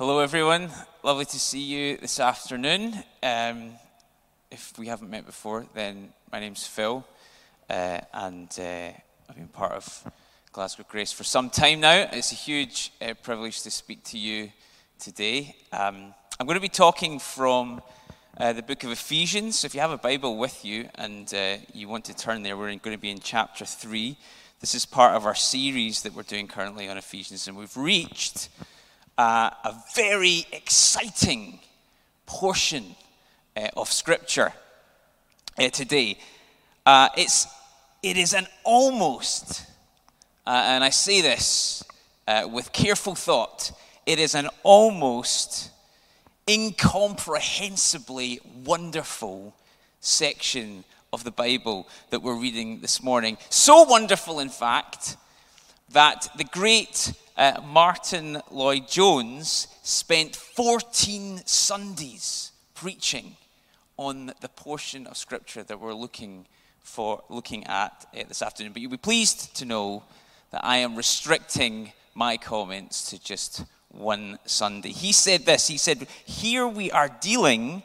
Hello, everyone. Lovely to see you this afternoon. Um, if we haven't met before, then my name's Phil, uh, and uh, I've been part of Glasgow Grace for some time now. It's a huge uh, privilege to speak to you today. Um, I'm going to be talking from uh, the book of Ephesians. So if you have a Bible with you and uh, you want to turn there, we're going to be in chapter 3. This is part of our series that we're doing currently on Ephesians, and we've reached uh, a very exciting portion uh, of Scripture uh, today. Uh, it's, it is an almost, uh, and I say this uh, with careful thought, it is an almost incomprehensibly wonderful section of the Bible that we're reading this morning. So wonderful, in fact, that the great uh, Martyn Lloyd-Jones spent 14 Sundays preaching on the portion of Scripture that we're looking for looking at uh, this afternoon. But you'll be pleased to know that I am restricting my comments to just one Sunday. He said this He said, Here we are dealing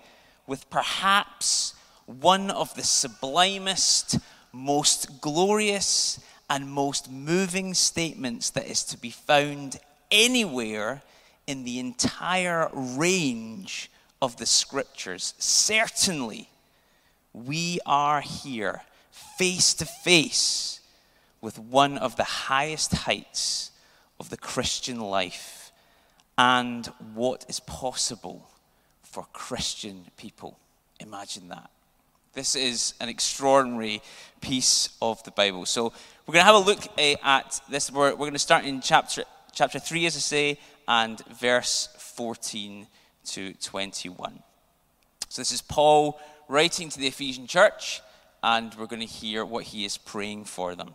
with perhaps one of the sublimest, most glorious, and most moving statements that is to be found anywhere in the entire range of the scriptures. Certainly, we are here face to face with one of the highest heights of the Christian life and what is possible for Christian people. Imagine that. This is an extraordinary piece of the Bible. So we're going to have a look uh, at this. We're, we're going to start in chapter, chapter 3, as I say, and verse 14 to 21. So this is Paul writing to the Ephesian church, and we're going to hear what he is praying for them.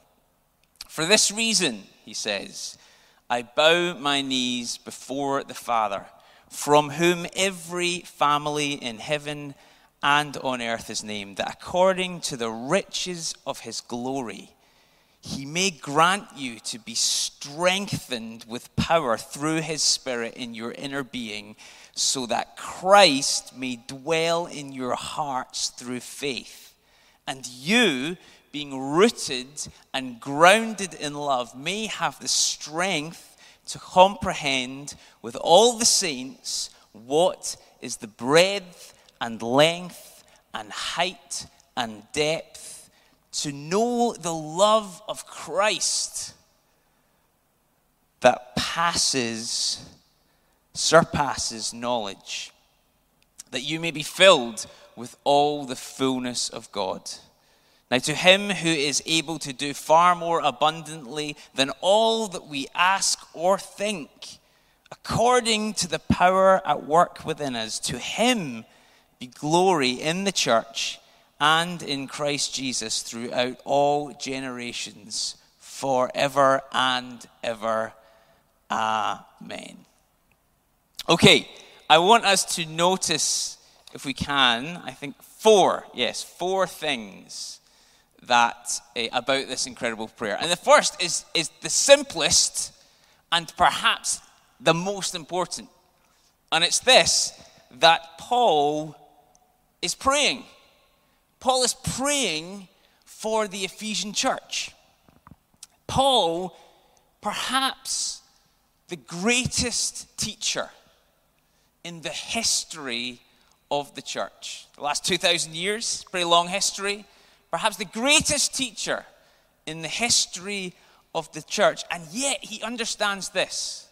For this reason, he says, I bow my knees before the Father, from whom every family in heaven and on earth is named, that according to the riches of his glory, he may grant you to be strengthened with power through his Spirit in your inner being, so that Christ may dwell in your hearts through faith. And you, being rooted and grounded in love, may have the strength to comprehend with all the saints what is the breadth and length and height and depth, to know the love of Christ that passes, surpasses knowledge, that you may be filled with all the fullness of God. Now, to him who is able to do far more abundantly than all that we ask or think, according to the power at work within us, to him be glory in the church and in Christ Jesus throughout all generations, forever and ever. Amen. Okay, I want us to notice, if we can, I think four, yes, four things that uh, about this incredible prayer. And the first is, is the simplest and perhaps the most important. And it's this that Paul is praying. Paul is praying for the Ephesian church. Paul, perhaps the greatest teacher in the history of the church. The last 2,000 years, pretty long history perhaps the greatest teacher in the history of the church. And yet he understands this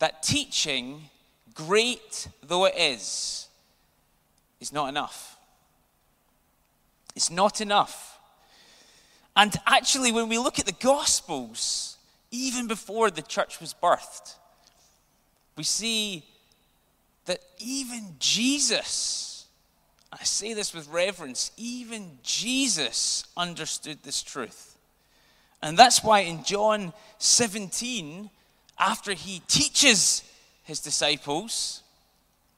that teaching, great though it is, is not enough. It's not enough. And actually, when we look at the Gospels, even before the church was birthed, we see that even Jesus I say this with reverence, even Jesus understood this truth. And that's why in John 17, after he teaches his disciples,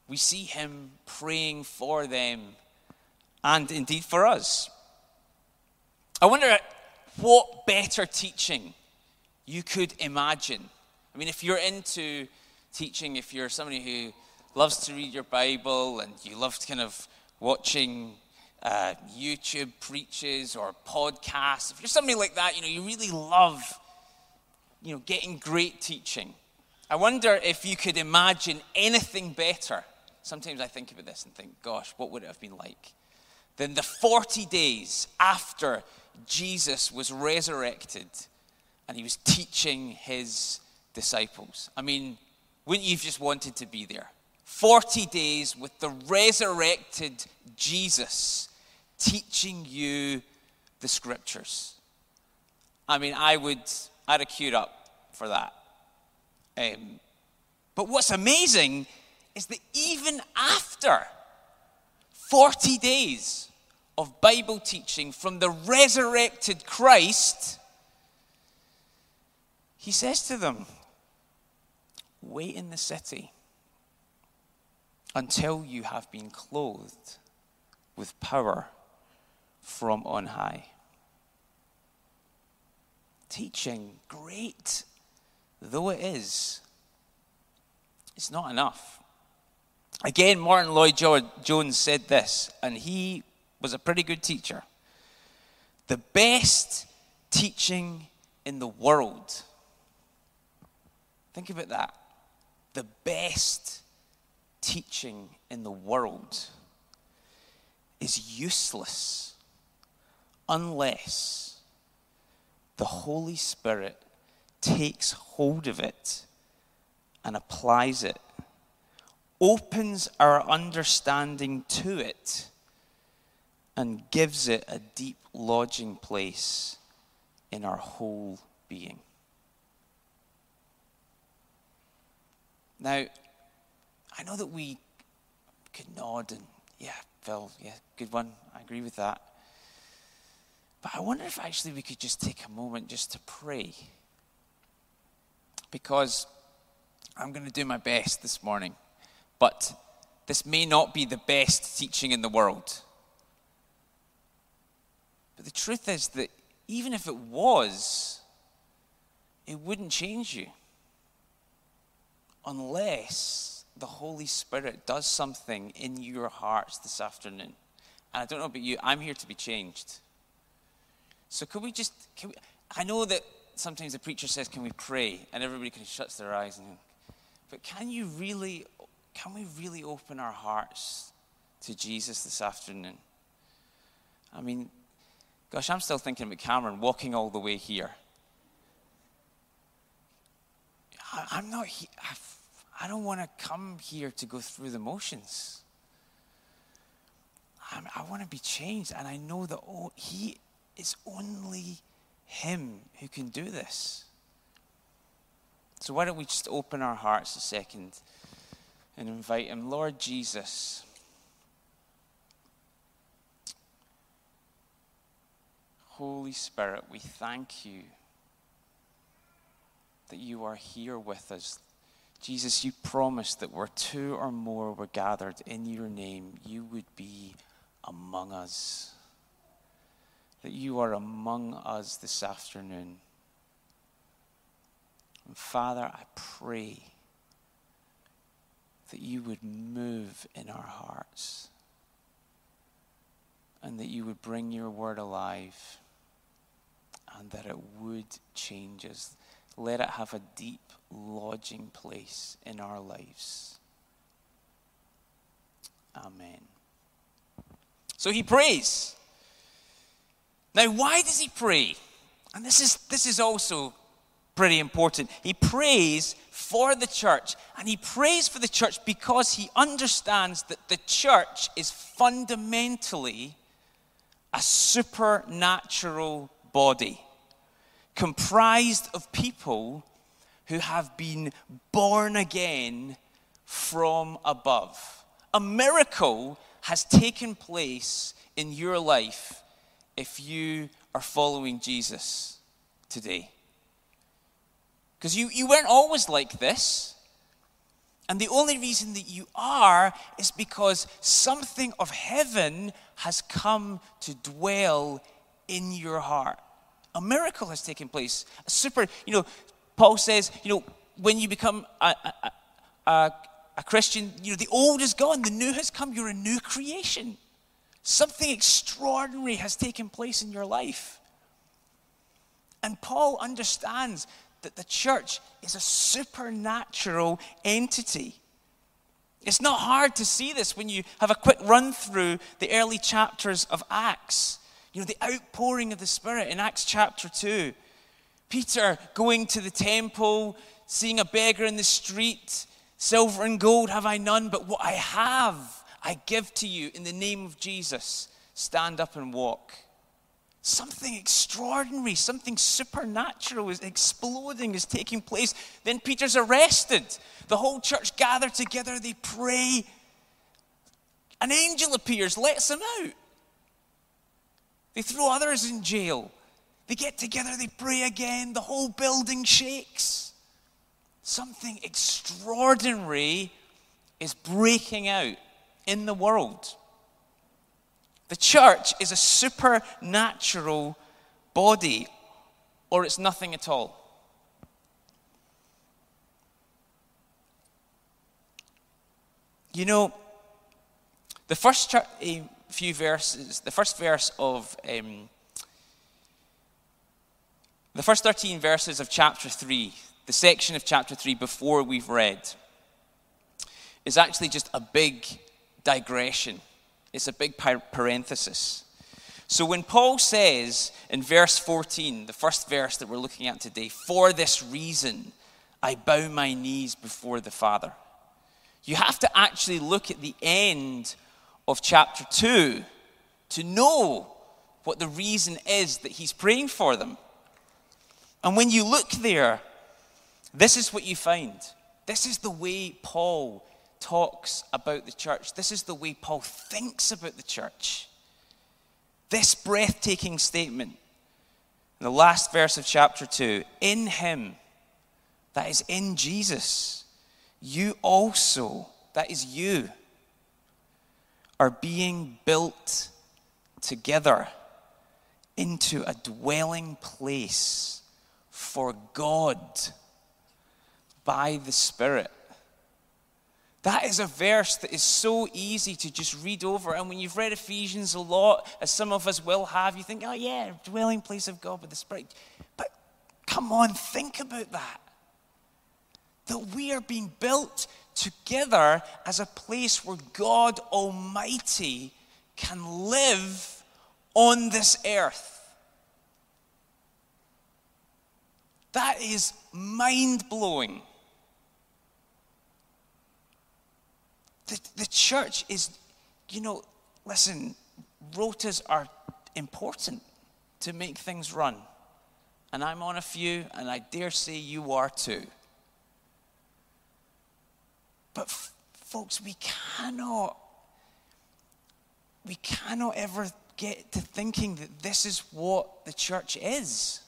we see him praying for them and indeed for us. I wonder what better teaching you could imagine. I mean, if you're into teaching, if you're somebody who loves to read your Bible and you love to kind of watching uh, YouTube preaches or podcasts, if you're somebody like that, you know, you really love, you know, getting great teaching. I wonder if you could imagine anything better. Sometimes I think about this and think, gosh, what would it have been like? Then the 40 days after Jesus was resurrected and he was teaching his disciples. I mean, wouldn't you have just wanted to be there? 40 days with the resurrected Jesus teaching you the scriptures. I mean, I would, I'd have queued up for that. Um, but what's amazing is that even after 40 days of Bible teaching from the resurrected Christ, he says to them, Wait in the city until you have been clothed with power from on high. Teaching, great though it is, it's not enough. Again, Martyn Lloyd-Jones said this, and he was a pretty good teacher. The best teaching in the world. Think about that. The best teaching in the world is useless unless the Holy Spirit takes hold of it and applies it, opens our understanding to it, and gives it a deep lodging place in our whole being. Now, I know that we could nod and, yeah, Phil, yeah, good one. I agree with that. But I wonder if actually we could just take a moment just to pray. Because I'm going to do my best this morning, but this may not be the best teaching in the world. But the truth is that even if it was, it wouldn't change you unless the Holy Spirit does something in your hearts this afternoon. And I don't know about you, I'm here to be changed. So could we just, can we, I know that sometimes the preacher says, can we pray? And everybody kind of shuts their eyes. And, but can you really, can we really open our hearts to Jesus this afternoon? I mean, gosh, I'm still thinking about Cameron walking all the way here. I, am not. I don't want to come here to go through the motions. I, I want to be changed. And I know that oh, He is only Him who can do this. So why don't we just open our hearts a second and invite Him? Lord Jesus. Holy Spirit, we thank you that you are here with us. Jesus, you promised that where two or more were gathered in your name, you would be among us. That you are among us this afternoon. And Father, I pray that you would move in our hearts and that you would bring your word alive and that it would change us. Let it have a deep lodging place in our lives. Amen. So he prays. Now, why does he pray? And this is, this is also pretty important. He prays for the church, and he prays for the church because he understands that the church is fundamentally a supernatural body comprised of people who have been born again from above. A miracle has taken place in your life if you are following Jesus today. Because you, you weren't always like this. And the only reason that you are is because something of heaven has come to dwell in your heart. A miracle has taken place. A super, you know, Paul says, you know, when you become a, a, a, a Christian, you know, the old is gone, the new has come, you're a new creation. Something extraordinary has taken place in your life. And Paul understands that the church is a supernatural entity. It's not hard to see this when you have a quick run through the early chapters of Acts. You know, the outpouring of the Spirit in Acts chapter 2. Peter going to the temple, seeing a beggar in the street. Silver and gold have I none, but what I have I give to you in the name of Jesus. Stand up and walk. Something extraordinary, something supernatural is exploding, is taking place. Then Peter's arrested. The whole church gather together, they pray. An angel appears, lets him out. They throw others in jail. They get together, they pray again. The whole building shakes. Something extraordinary is breaking out in the world. The church is a supernatural body, or it's nothing at all. You know, the first few verses, the first verse of um, the first 13 verses of chapter 3, the section of chapter 3 before we've read, is actually just a big digression. It's a big parenthesis. So when Paul says in verse 14, the first verse that we're looking at today, for this reason I bow my knees before the Father, you have to actually look at the end of chapter 2 to know what the reason is that he's praying for them. And when you look there, this is what you find. This is the way Paul talks about the church. This is the way Paul thinks about the church. This breathtaking statement in the last verse of chapter 2 in him, that is in Jesus, you also, that is you, are being built together into a dwelling place for God by the Spirit. That is a verse that is so easy to just read over. And when you've read Ephesians a lot, as some of us will have, you think, oh, yeah, dwelling place of God with the Spirit. But come on, think about that. That we are being built together as a place where God Almighty can live on this earth. That is mind blowing. The, the church is, you know, listen, rotas are important to make things run. And I'm on a few, and I dare say you are too. But, f- folks, we cannot, we cannot ever get to thinking that this is what the church is.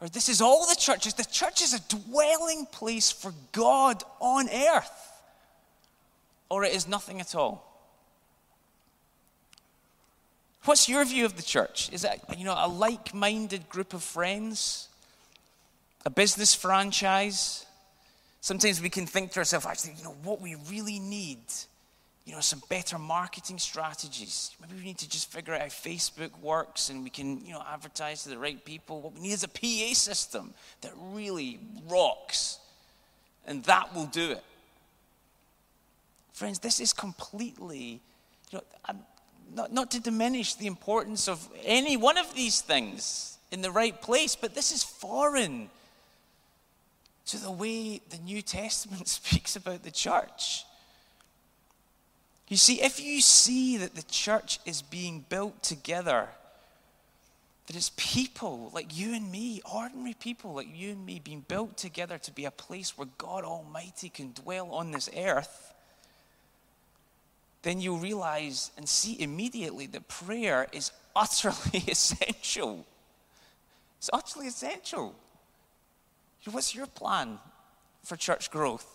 Or this is all the church is. The church is a dwelling place for God on earth or it is nothing at all. What's your view of the church? Is it you know a like-minded group of friends? A business franchise? Sometimes we can think to ourselves, actually, you know, what we really need, you know, some better marketing strategies. Maybe we need to just figure out how Facebook works and we can, you know, advertise to the right people. What we need is a PA system that really rocks. And that will do it. Friends, this is completely, you know, not, not to diminish the importance of any one of these things in the right place, but this is foreign to the way the New Testament speaks about the church. You see, if you see that the church is being built together, that it's people like you and me, ordinary people like you and me, being built together to be a place where God Almighty can dwell on this earth, then you realize and see immediately that prayer is utterly essential. It's utterly essential. What's your plan for church growth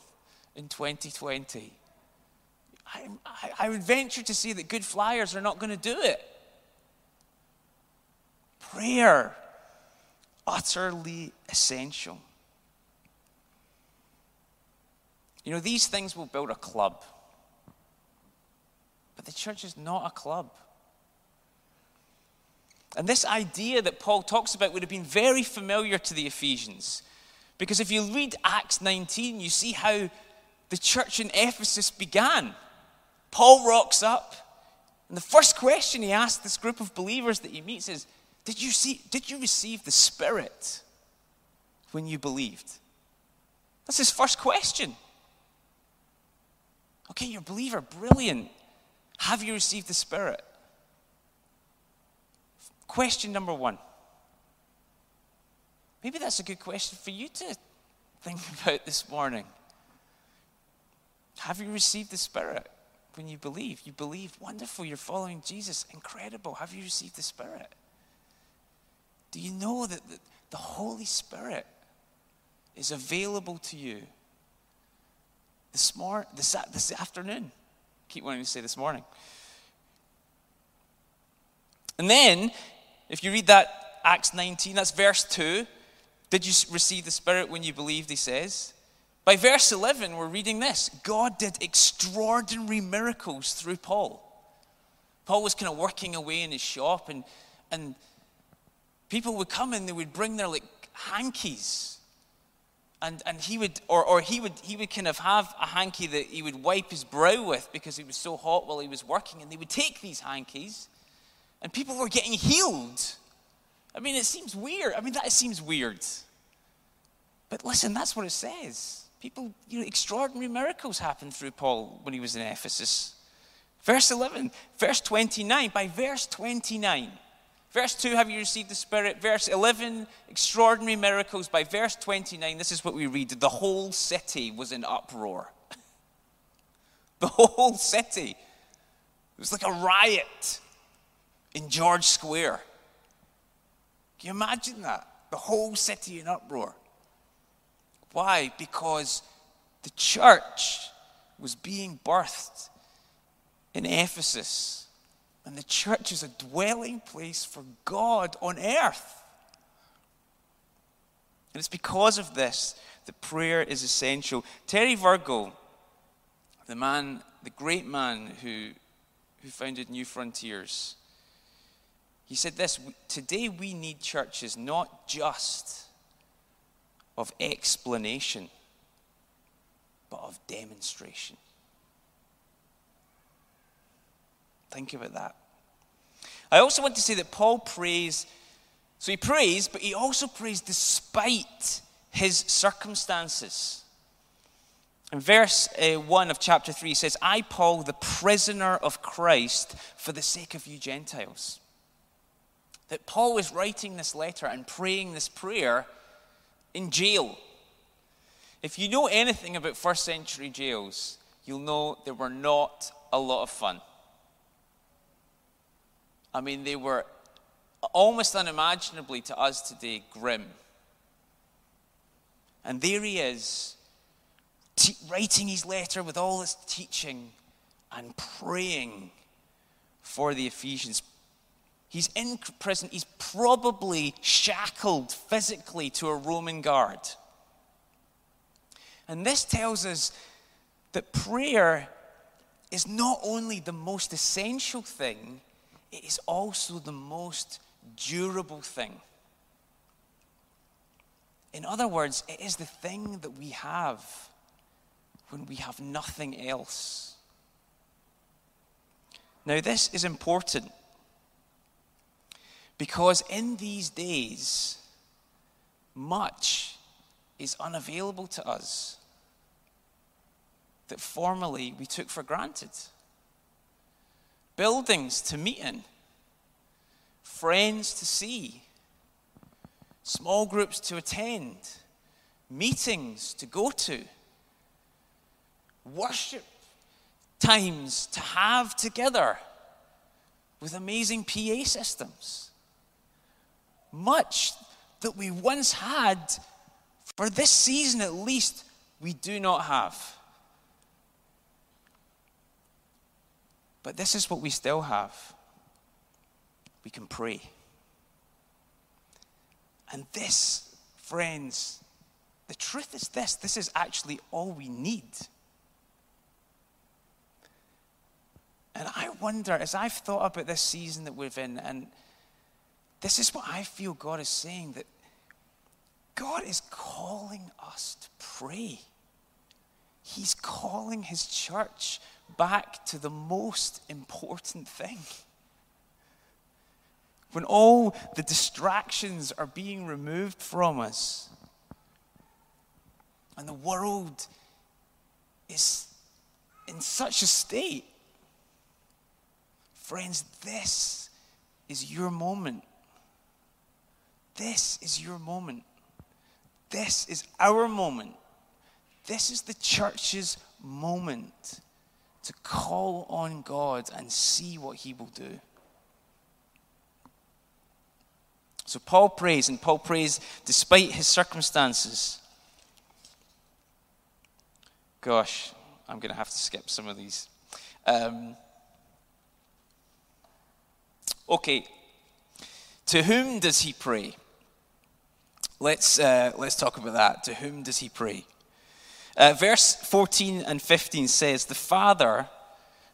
in 2020? I, I, I would venture to say that good flyers are not going to do it. Prayer, utterly essential. You know, these things will build a club. But the church is not a club. And this idea that Paul talks about would have been very familiar to the Ephesians. Because if you read Acts 19, you see how the church in Ephesus began. Paul rocks up, and the first question he asks this group of believers that he meets is Did you, see, did you receive the Spirit when you believed? That's his first question. Okay, you're a believer, brilliant. Have you received the Spirit? Question number one. Maybe that's a good question for you to think about this morning. Have you received the Spirit when you believe? You believe, wonderful, you're following Jesus, incredible. Have you received the Spirit? Do you know that the Holy Spirit is available to you this, mor- this, this afternoon? Keep wanting to say this morning. And then, if you read that Acts 19, that's verse 2. Did you receive the Spirit when you believed, he says? By verse 11, we're reading this God did extraordinary miracles through Paul. Paul was kind of working away in his shop, and, and people would come and they would bring their like hankies. And, and he would or, or he would he would kind of have a hanky that he would wipe his brow with because he was so hot while he was working and they would take these hankies and people were getting healed I mean, it seems weird. I mean, that seems weird. But listen, that's what it says. People, you know, extraordinary miracles happened through Paul when he was in Ephesus. Verse 11, verse 29, by verse 29. Verse 2, have you received the Spirit? Verse 11, extraordinary miracles. By verse 29, this is what we read the whole city was in uproar. the whole city. It was like a riot in George Square. Can you imagine that? The whole city in uproar. Why? Because the church was being birthed in Ephesus. And the church is a dwelling place for God on earth. And it's because of this that prayer is essential. Terry Virgo, the man, the great man who, who founded Newfrontiers, he said this Today we need churches not just of explanation, but of demonstration. Think about that. I also want to say that Paul prays, so he prays, but he also prays despite his circumstances. In verse uh, 1 of chapter 3, he says, I, Paul, the prisoner of Christ, for the sake of you Gentiles that Paul was writing this letter and praying this prayer in jail. If you know anything about first century jails, you'll know they were not a lot of fun. I mean, they were almost unimaginably to us today grim. And there he is, writing his letter with all this teaching and praying for the Ephesians, He's in prison. He's probably shackled physically to a Roman guard. And this tells us that prayer is not only the most essential thing, it is also the most durable thing. In other words, it is the thing that we have when we have nothing else. Now, this is important because in these days, much is unavailable to us that formerly we took for granted. Buildings to meet in, friends to see, small groups to attend, meetings to go to, worship times to have together with amazing PA systems much that we once had, for this season at least, we do not have. But this is what we still have we can pray. And this, friends, the truth is this this is actually all we need. And I wonder, as I've thought about this season that we're in, and this is what I feel God is saying that God is calling us to pray. He's calling His church back to the most important thing. When all the distractions are being removed from us, and the world is in such a state, friends, this is your moment. This is your moment. This is our moment. This is the church's moment to call on God and see what He will do. So Paul prays, and Paul prays despite his circumstances. Gosh, I'm going to have to skip some of these. Um, okay, to whom does he pray? Let's, uh, let's talk about that. To whom does he pray? Uh, verse 14 and 15 says, The Father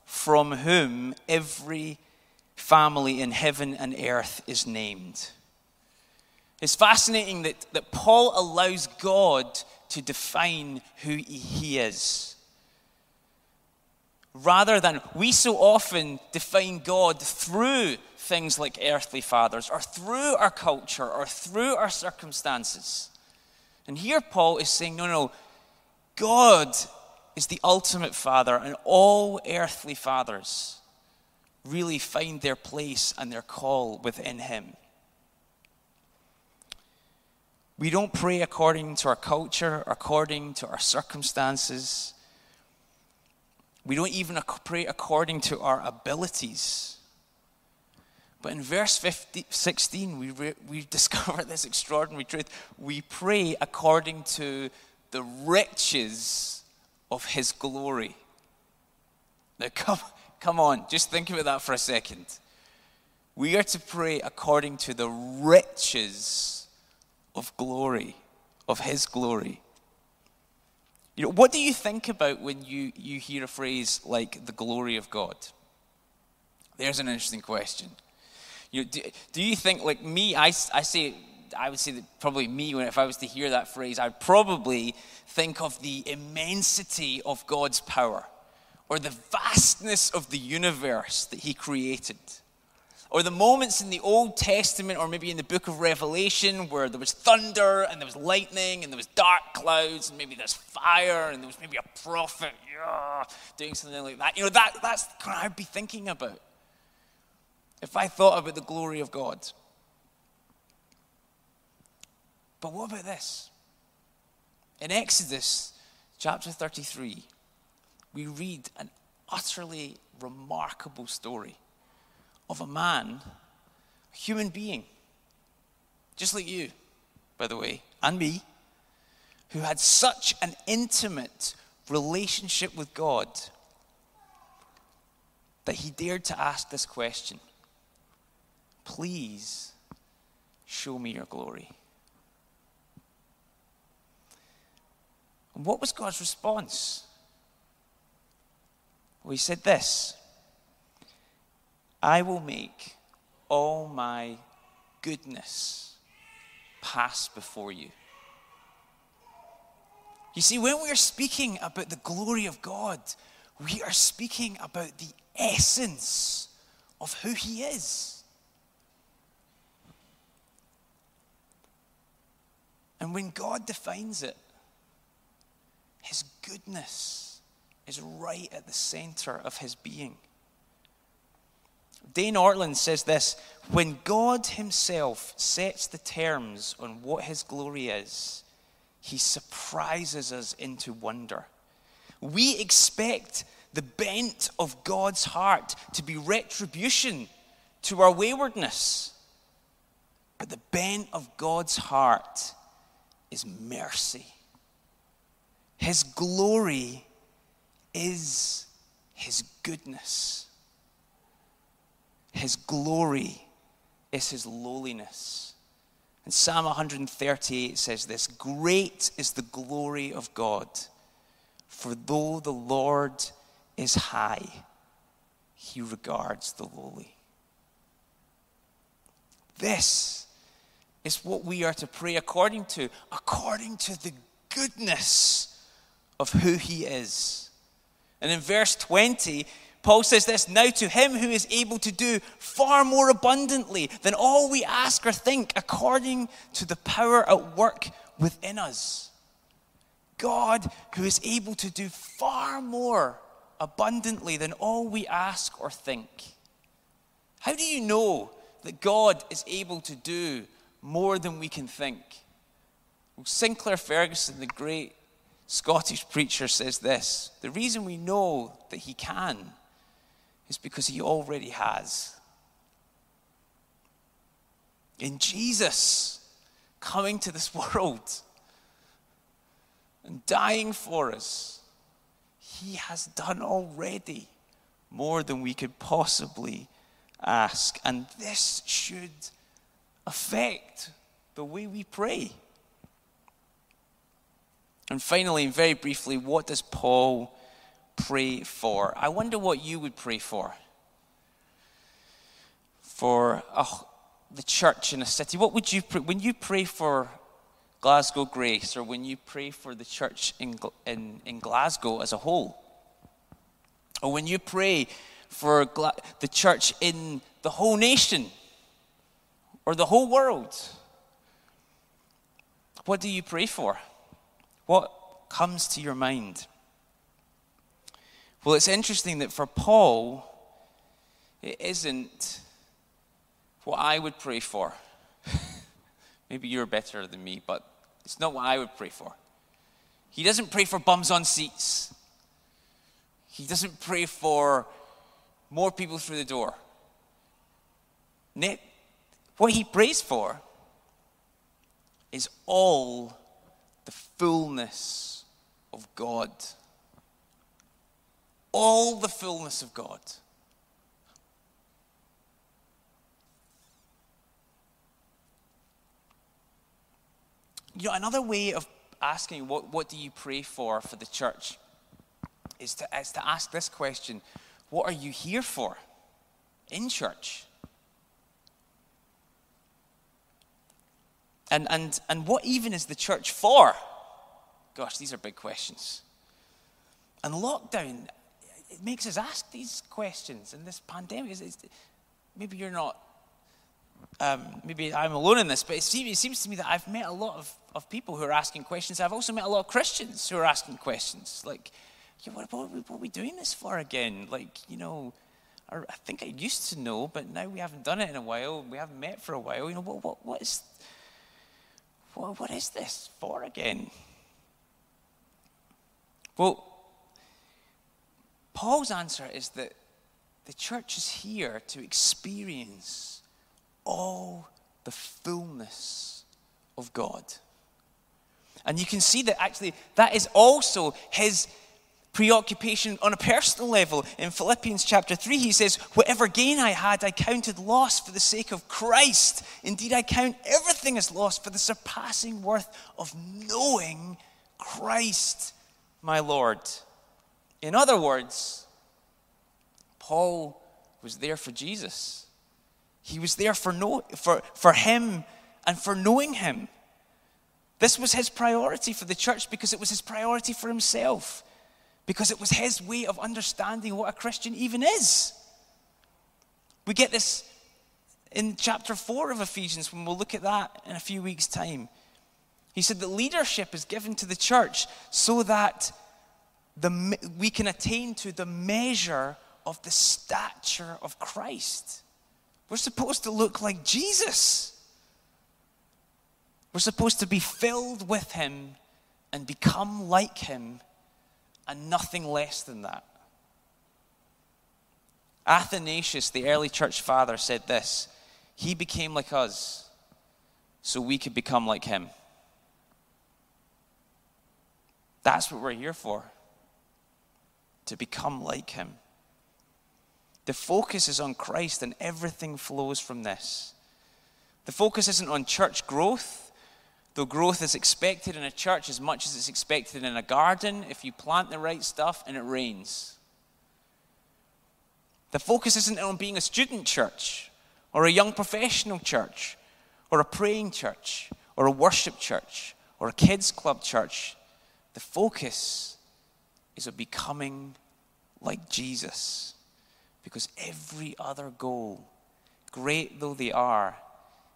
from whom every family in heaven and earth is named. It's fascinating that, that Paul allows God to define who he is. Rather than we so often define God through things like earthly fathers, or through our culture, or through our circumstances. And here Paul is saying, no, no, God is the ultimate father, and all earthly fathers really find their place and their call within him. We don't pray according to our culture, according to our circumstances. We don't even pray according to our abilities. But in verse 50, 16, we, re, we discover this extraordinary truth. We pray according to the riches of his glory. Now, come, come on, just think about that for a second. We are to pray according to the riches of glory, of his glory. You know, what do you think about when you, you hear a phrase like the glory of God? There's an interesting question. You know, do, do you think, like me, I, I say I would say that probably me, when if I was to hear that phrase, I'd probably think of the immensity of God's power or the vastness of the universe that He created. Or the moments in the Old Testament, or maybe in the book of Revelation, where there was thunder and there was lightning and there was dark clouds and maybe there's fire and there was maybe a prophet yeah, doing something like that. You know, that, that's what I'd be thinking about if I thought about the glory of God. But what about this? In Exodus chapter 33, we read an utterly remarkable story of a man, a human being, just like you, by the way, and me, who had such an intimate relationship with God that he dared to ask this question Please show me your glory. And what was God's response? Well, he said this I will make all my goodness pass before you. You see, when we are speaking about the glory of God, we are speaking about the essence of who He is. And when God defines it, his goodness is right at the center of his being. Dane Ortlund says this When God himself sets the terms on what his glory is, he surprises us into wonder. We expect the bent of God's heart to be retribution to our waywardness. But the bent of God's heart is mercy. His glory is His goodness. His glory is His lowliness. And Psalm 138 says this Great is the glory of God, for though the Lord is high, he regards the lowly. This is what we are to pray according to, according to the goodness of who he is. And in verse 20, Paul says this Now to him who is able to do far more abundantly than all we ask or think, according to the power at work within us. God who is able to do far more abundantly than all we ask or think. How do you know that God is able to do more than we can think? Well, Sinclair Ferguson, the great Scottish preacher, says this The reason we know that he can is because he already has. In Jesus coming to this world and dying for us, he has done already more than we could possibly ask. And this should affect the way we pray. And finally, very briefly, what does Paul pray for? I wonder what you would pray for. For uh, the church in a city. What would you pray? When you pray for Glasgow Grace or when you pray for the church in, in, in Glasgow as a whole, or when you pray for the church in the whole nation or the whole world, what do you pray for? What comes to your mind? Well, it's interesting that for Paul, it isn't what I would pray for. Maybe you're better than me, but it's not what I would pray for. He doesn't pray for bums on seats. He doesn't pray for more people through the door. What he prays for is all fullness of God. All the fullness of God. You know, another way of asking what, what do you pray for for the church is to, is to ask this question What are you here for in church? And, and, and what even is the church for? Gosh, these are big questions. And lockdown, it makes us ask these questions. And this pandemic, is, is maybe you're not um, maybe I'm alone in this, but it seems, it seems, to me that I've met a lot of, of people who are asking questions. I've also met a lot of Christians who are asking questions like, yeah, what, what, what are we doing this for again? Like, you know, I think I used to know, but now we haven't done it in a while. We haven't met for a while. You know, what, what, what, is, what, what is this for again? Well, Paul's answer is that the church is here to experience all the fullness of God. And you can see that actually that is also his preoccupation on a personal level. In Philippians chapter 3, he says, Whatever gain I had, I counted loss for the sake of Christ. Indeed, I count everything as loss for the surpassing worth of knowing Christ, my Lord. In other words, Paul was there for Jesus. He was there for, know, for, for him and for knowing him. This was his priority for the church because it was his priority for himself, because it was his way of understanding what a Christian even is. We get this in chapter 4 of Ephesians when we'll look at that in a few weeks' time. He said that leadership is given to the church so that the, we can attain to the measure of the stature of Christ. We're supposed to look like Jesus. We're supposed to be filled with Him and become like Him and nothing less than that. Athanasius, the early church father, said this He became like us so we could become like Him. That's what we're here for to become like Him. The focus is on Christ, and everything flows from this. The focus isn't on church growth, though growth is expected in a church as much as it's expected in a garden if you plant the right stuff and it rains. The focus isn't on being a student church or a young professional church or a praying church or a worship church or a kids club church. The focus is on becoming like Jesus because every other goal, great though they are,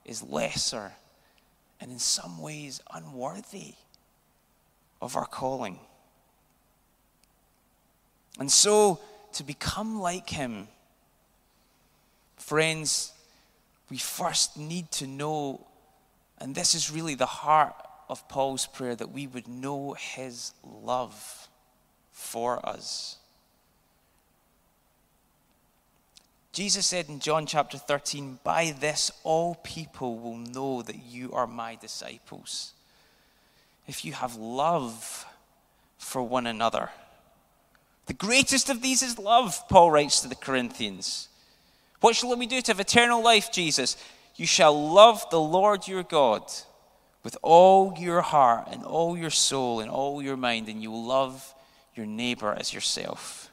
is lesser and in some ways unworthy of our calling. And so, to become like him, friends, we first need to know, and this is really the heart of Paul's prayer, that we would know his love for us. Jesus said in John chapter 13, By this all people will know that you are my disciples. If you have love for one another. The greatest of these is love, Paul writes to the Corinthians. What shall we do to have eternal life, Jesus? You shall love the Lord your God with all your heart and all your soul and all your mind, and you will love your neighbor as yourself.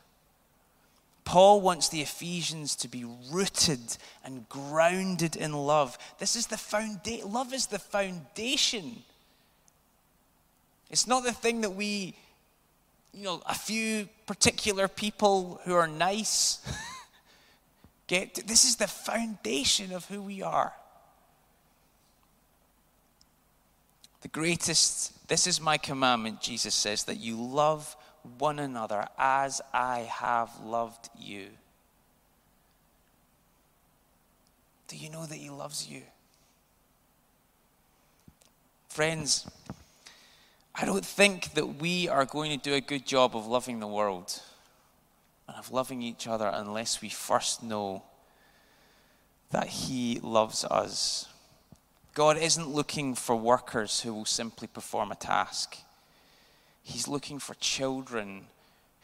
Paul wants the Ephesians to be rooted and grounded in love. This is the foundation. Love is the foundation. It's not the thing that we you know, a few particular people who are nice. Get this is the foundation of who we are. The greatest, this is my commandment, Jesus says, that you love one another as I have loved you. Do you know that He loves you? Friends, I don't think that we are going to do a good job of loving the world and of loving each other unless we first know that He loves us. God isn't looking for workers who will simply perform a task, He's looking for children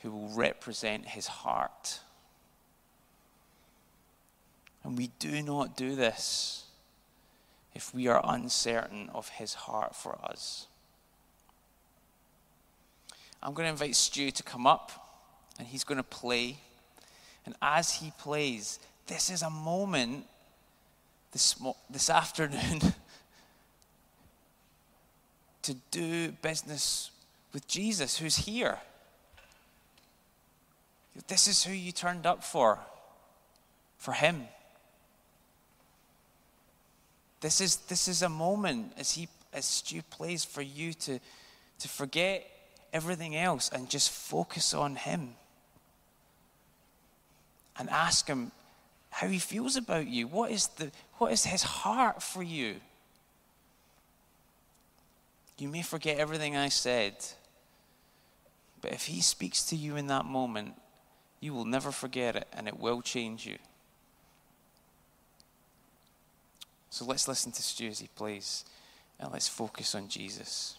who will represent His heart. And we do not do this if we are uncertain of His heart for us. I'm going to invite Stu to come up and he's going to play. And as he plays, this is a moment this, this afternoon to do business with Jesus, who's here. This is who you turned up for, for him. This is, this is a moment as, he, as Stu plays for you to, to forget everything else and just focus on Him. And ask Him how He feels about you. What is, the, what is His heart for you? You may forget everything I said, but if He speaks to you in that moment, you will never forget it and it will change you. So let's listen to Stu as he plays and let's focus on Jesus.